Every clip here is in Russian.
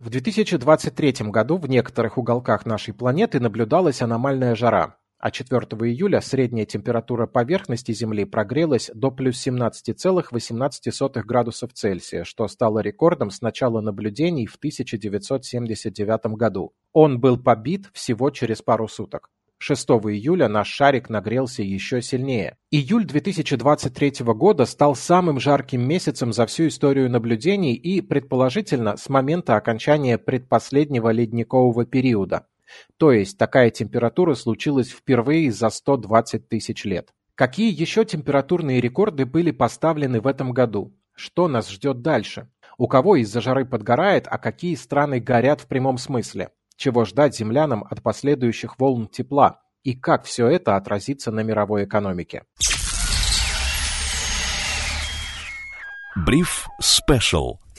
В 2023 году в некоторых уголках нашей планеты наблюдалась аномальная жара, а 4 июля средняя температура поверхности Земли прогрелась до плюс 17,18 градусов Цельсия, что стало рекордом с начала наблюдений в 1979 году. Он был побит всего через пару суток. 6 июля наш шарик нагрелся еще сильнее. Июль 2023 года стал самым жарким месяцем за всю историю наблюдений и, предположительно, с момента окончания предпоследнего ледникового периода. То есть такая температура случилась впервые за 120 тысяч лет. Какие еще температурные рекорды были поставлены в этом году? Что нас ждет дальше? У кого из-за жары подгорает, а какие страны горят в прямом смысле? Чего ждать землянам от последующих волн тепла и как все это отразится на мировой экономике. Бриф Special.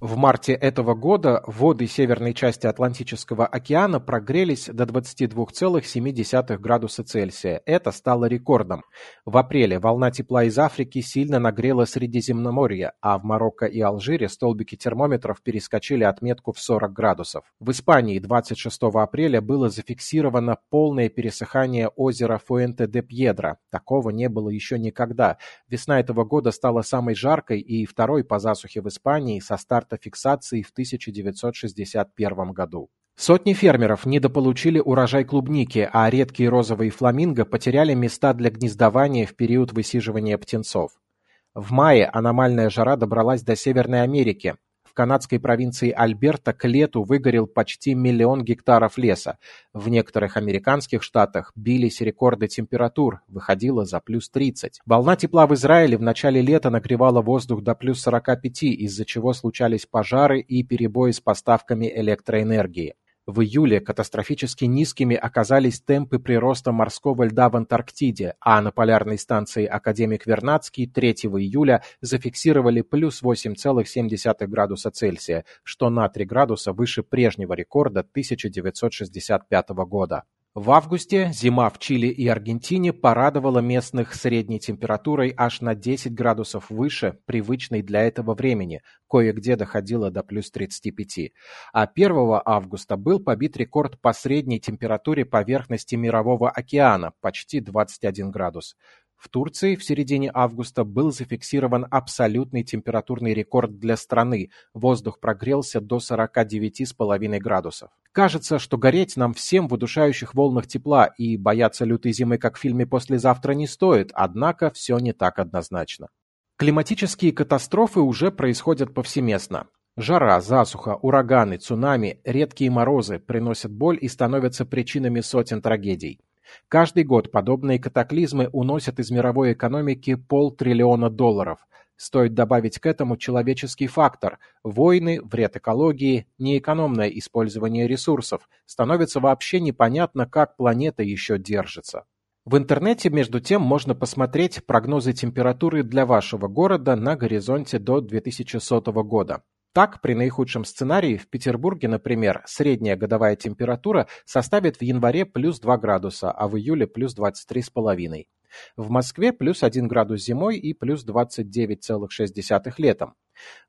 В марте этого года воды северной части Атлантического океана прогрелись до 22,7 градуса Цельсия. Это стало рекордом. В апреле волна тепла из Африки сильно нагрела Средиземноморье, а в Марокко и Алжире столбики термометров перескочили отметку в 40 градусов. В Испании 26 апреля было зафиксировано полное пересыхание озера Фуэнте-де-Пьедро. Такого не было еще никогда. Весна этого года стала самой жаркой и второй по засухе в Испании со старта фиксации в 1961 году. Сотни фермеров недополучили урожай клубники, а редкие розовые фламинго потеряли места для гнездования в период высиживания птенцов. В мае аномальная жара добралась до Северной Америки. Канадской провинции Альберта к лету выгорел почти миллион гектаров леса. В некоторых американских штатах бились рекорды температур, выходило за плюс 30. Волна тепла в Израиле в начале лета нагревала воздух до плюс 45, из-за чего случались пожары и перебои с поставками электроэнергии. В июле катастрофически низкими оказались темпы прироста морского льда в Антарктиде, а на полярной станции «Академик Вернадский» 3 июля зафиксировали плюс 8,7 градуса Цельсия, что на 3 градуса выше прежнего рекорда 1965 года. В августе зима в Чили и Аргентине порадовала местных средней температурой аж на 10 градусов выше привычной для этого времени, кое-где доходило до плюс 35. А 1 августа был побит рекорд по средней температуре поверхности Мирового океана – почти 21 градус. В Турции в середине августа был зафиксирован абсолютный температурный рекорд для страны. Воздух прогрелся до 49,5 градусов. Кажется, что гореть нам всем в удушающих волнах тепла и бояться лютой зимы, как в фильме «Послезавтра» не стоит, однако все не так однозначно. Климатические катастрофы уже происходят повсеместно. Жара, засуха, ураганы, цунами, редкие морозы приносят боль и становятся причинами сотен трагедий. Каждый год подобные катаклизмы уносят из мировой экономики полтриллиона долларов. Стоит добавить к этому человеческий фактор. Войны, вред экологии, неэкономное использование ресурсов. Становится вообще непонятно, как планета еще держится. В интернете, между тем, можно посмотреть прогнозы температуры для вашего города на горизонте до 2100 года. Так, при наихудшем сценарии в Петербурге, например, средняя годовая температура составит в январе плюс 2 градуса, а в июле плюс 23,5. В Москве плюс 1 градус зимой и плюс 29,6 летом.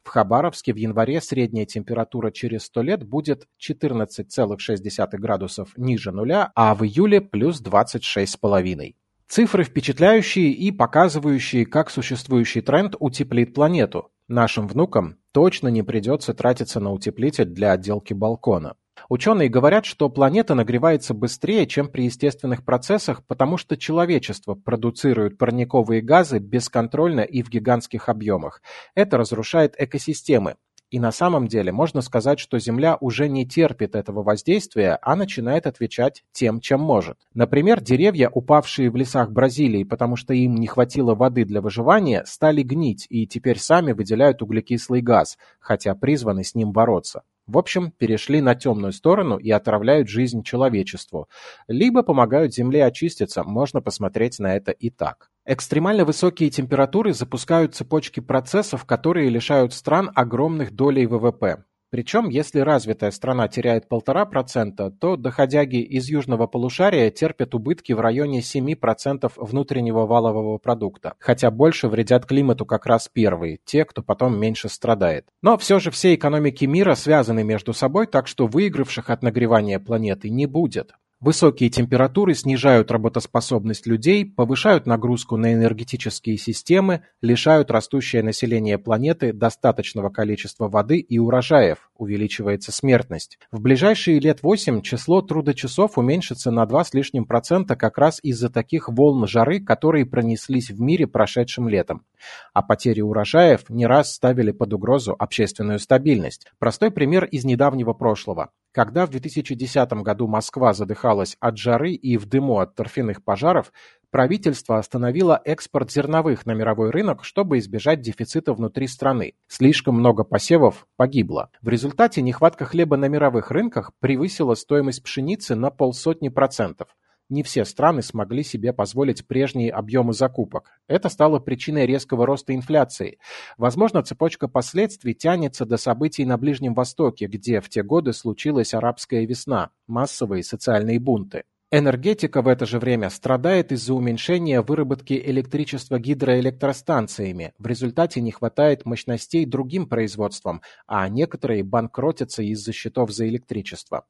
В Хабаровске в январе средняя температура через 100 лет будет 14,6 градусов ниже нуля, а в июле плюс 26,5. Цифры впечатляющие и показывающие, как существующий тренд утеплит планету. Нашим внукам точно не придется тратиться на утеплитель для отделки балкона. Ученые говорят, что планета нагревается быстрее, чем при естественных процессах, потому что человечество продуцирует парниковые газы бесконтрольно и в гигантских объемах. Это разрушает экосистемы, и на самом деле можно сказать, что Земля уже не терпит этого воздействия, а начинает отвечать тем, чем может. Например, деревья, упавшие в лесах Бразилии, потому что им не хватило воды для выживания, стали гнить и теперь сами выделяют углекислый газ, хотя призваны с ним бороться. В общем, перешли на темную сторону и отравляют жизнь человечеству. Либо помогают Земле очиститься, можно посмотреть на это и так. Экстремально высокие температуры запускают цепочки процессов, которые лишают стран огромных долей ВВП. Причем, если развитая страна теряет 1,5%, то доходяги из южного полушария терпят убытки в районе 7% внутреннего валового продукта, хотя больше вредят климату как раз первые, те, кто потом меньше страдает. Но все же все экономики мира связаны между собой, так что выигравших от нагревания планеты не будет. Высокие температуры снижают работоспособность людей, повышают нагрузку на энергетические системы, лишают растущее население планеты достаточного количества воды и урожаев, увеличивается смертность. В ближайшие лет 8 число трудочасов уменьшится на 2 с лишним процента как раз из-за таких волн жары, которые пронеслись в мире прошедшим летом. А потери урожаев не раз ставили под угрозу общественную стабильность. Простой пример из недавнего прошлого. Когда в 2010 году Москва задыхалась от жары и в дыму от торфяных пожаров, правительство остановило экспорт зерновых на мировой рынок, чтобы избежать дефицита внутри страны. Слишком много посевов погибло. В результате нехватка хлеба на мировых рынках превысила стоимость пшеницы на полсотни процентов не все страны смогли себе позволить прежние объемы закупок. Это стало причиной резкого роста инфляции. Возможно, цепочка последствий тянется до событий на Ближнем Востоке, где в те годы случилась арабская весна, массовые социальные бунты. Энергетика в это же время страдает из-за уменьшения выработки электричества гидроэлектростанциями. В результате не хватает мощностей другим производствам, а некоторые банкротятся из-за счетов за электричество.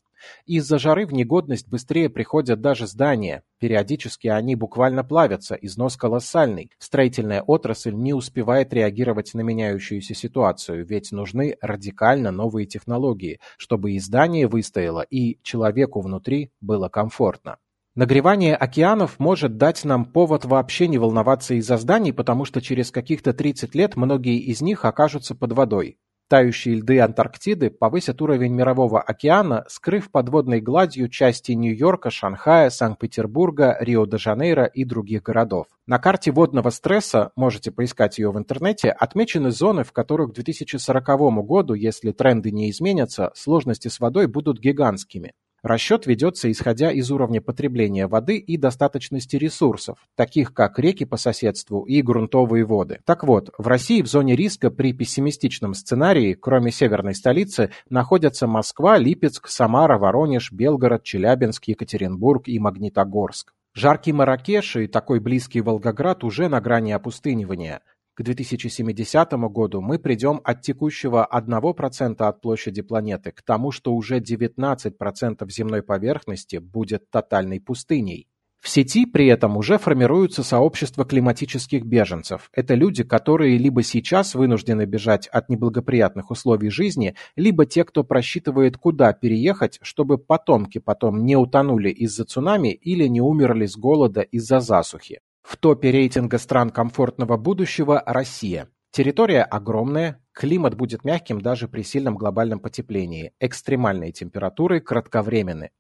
Из-за жары в негодность быстрее приходят даже здания. Периодически они буквально плавятся, износ колоссальный. Строительная отрасль не успевает реагировать на меняющуюся ситуацию, ведь нужны радикально новые технологии, чтобы и здание выстояло, и человеку внутри было комфортно. Нагревание океанов может дать нам повод вообще не волноваться из-за зданий, потому что через каких-то 30 лет многие из них окажутся под водой. Тающие льды Антарктиды повысят уровень Мирового океана, скрыв подводной гладью части Нью-Йорка, Шанхая, Санкт-Петербурга, Рио-де-Жанейро и других городов. На карте водного стресса, можете поискать ее в интернете, отмечены зоны, в которых к 2040 году, если тренды не изменятся, сложности с водой будут гигантскими. Расчет ведется исходя из уровня потребления воды и достаточности ресурсов, таких как реки по соседству и грунтовые воды. Так вот, в России в зоне риска при пессимистичном сценарии, кроме северной столицы, находятся Москва, Липецк, Самара, Воронеж, Белгород, Челябинск, Екатеринбург и Магнитогорск. Жаркий Маракеш и такой близкий Волгоград уже на грани опустынивания. К 2070 году мы придем от текущего 1% от площади планеты к тому, что уже 19% земной поверхности будет тотальной пустыней. В сети при этом уже формируются сообщества климатических беженцев. Это люди, которые либо сейчас вынуждены бежать от неблагоприятных условий жизни, либо те, кто просчитывает, куда переехать, чтобы потомки потом не утонули из-за цунами или не умерли с голода из-за засухи. В топе рейтинга стран комфортного будущего Россия. Территория огромная, климат будет мягким даже при сильном глобальном потеплении, экстремальные температуры кратковременны.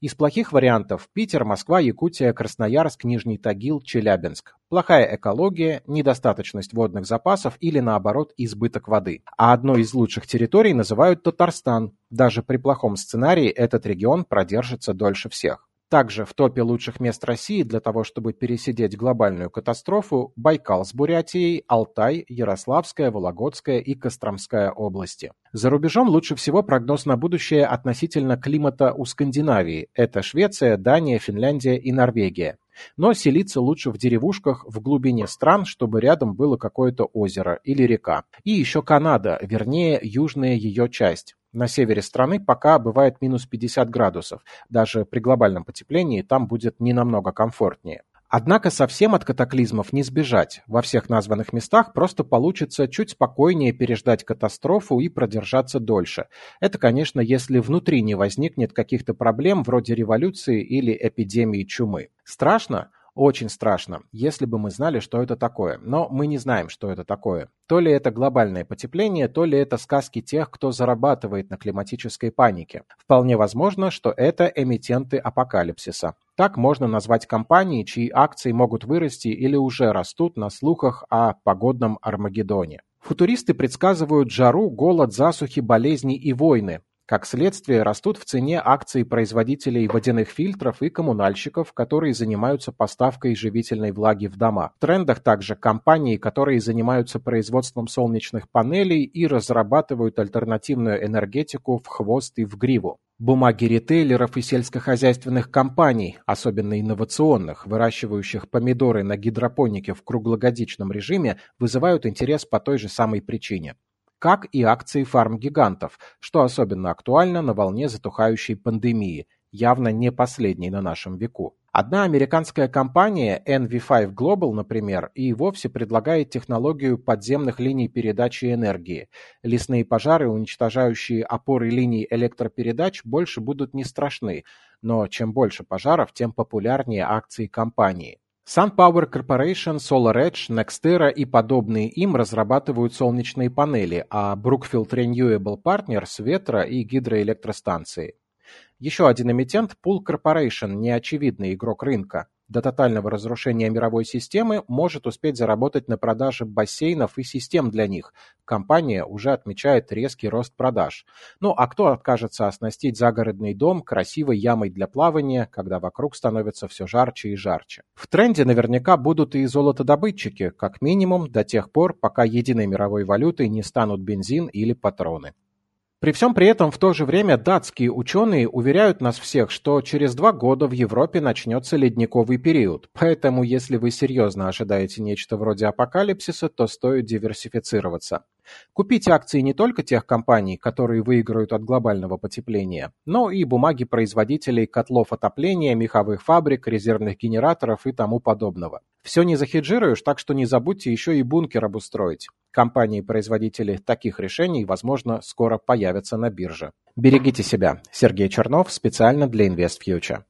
Из плохих вариантов Питер, Москва, Якутия, Красноярск, Нижний Тагил, Челябинск. Плохая экология, недостаточность водных запасов или наоборот избыток воды. А одной из лучших территорий называют Татарстан. Даже при плохом сценарии этот регион продержится дольше всех. Также в топе лучших мест России для того, чтобы пересидеть глобальную катастрофу Байкал с Бурятией, Алтай, Ярославская, Вологодская и Костромская области. За рубежом лучше всего прогноз на будущее относительно климата у Скандинавии. Это Швеция, Дания, Финляндия и Норвегия. Но селиться лучше в деревушках в глубине стран, чтобы рядом было какое-то озеро или река. И еще Канада, вернее, южная ее часть. На севере страны пока бывает минус 50 градусов. Даже при глобальном потеплении там будет не намного комфортнее. Однако совсем от катаклизмов не сбежать. Во всех названных местах просто получится чуть спокойнее переждать катастрофу и продержаться дольше. Это, конечно, если внутри не возникнет каких-то проблем вроде революции или эпидемии чумы. Страшно? Очень страшно, если бы мы знали, что это такое. Но мы не знаем, что это такое. То ли это глобальное потепление, то ли это сказки тех, кто зарабатывает на климатической панике. Вполне возможно, что это эмитенты апокалипсиса. Так можно назвать компании, чьи акции могут вырасти или уже растут на слухах о погодном Армагеддоне. Футуристы предсказывают жару, голод, засухи, болезни и войны. Как следствие, растут в цене акции производителей водяных фильтров и коммунальщиков, которые занимаются поставкой живительной влаги в дома. В трендах также компании, которые занимаются производством солнечных панелей и разрабатывают альтернативную энергетику в хвост и в гриву. Бумаги ритейлеров и сельскохозяйственных компаний, особенно инновационных, выращивающих помидоры на гидропонике в круглогодичном режиме, вызывают интерес по той же самой причине как и акции фармгигантов, что особенно актуально на волне затухающей пандемии, явно не последней на нашем веку. Одна американская компания, NV5 Global, например, и вовсе предлагает технологию подземных линий передачи энергии. Лесные пожары, уничтожающие опоры линий электропередач, больше будут не страшны, но чем больше пожаров, тем популярнее акции компании. SunPower Corporation, SolarEdge, NextEra и подобные им разрабатывают солнечные панели, а Brookfield Renewable Partners – ветро- и гидроэлектростанции. Еще один эмитент – Pool Corporation, неочевидный игрок рынка до тотального разрушения мировой системы может успеть заработать на продаже бассейнов и систем для них. Компания уже отмечает резкий рост продаж. Ну а кто откажется оснастить загородный дом красивой ямой для плавания, когда вокруг становится все жарче и жарче? В тренде наверняка будут и золотодобытчики, как минимум до тех пор, пока единой мировой валютой не станут бензин или патроны. При всем при этом в то же время датские ученые уверяют нас всех, что через два года в Европе начнется ледниковый период, поэтому если вы серьезно ожидаете нечто вроде апокалипсиса, то стоит диверсифицироваться. Купить акции не только тех компаний, которые выиграют от глобального потепления, но и бумаги производителей котлов отопления, меховых фабрик, резервных генераторов и тому подобного. Все не захеджируешь, так что не забудьте еще и бункер обустроить. Компании-производители таких решений, возможно, скоро появятся на бирже. Берегите себя. Сергей Чернов специально для InvestFuture.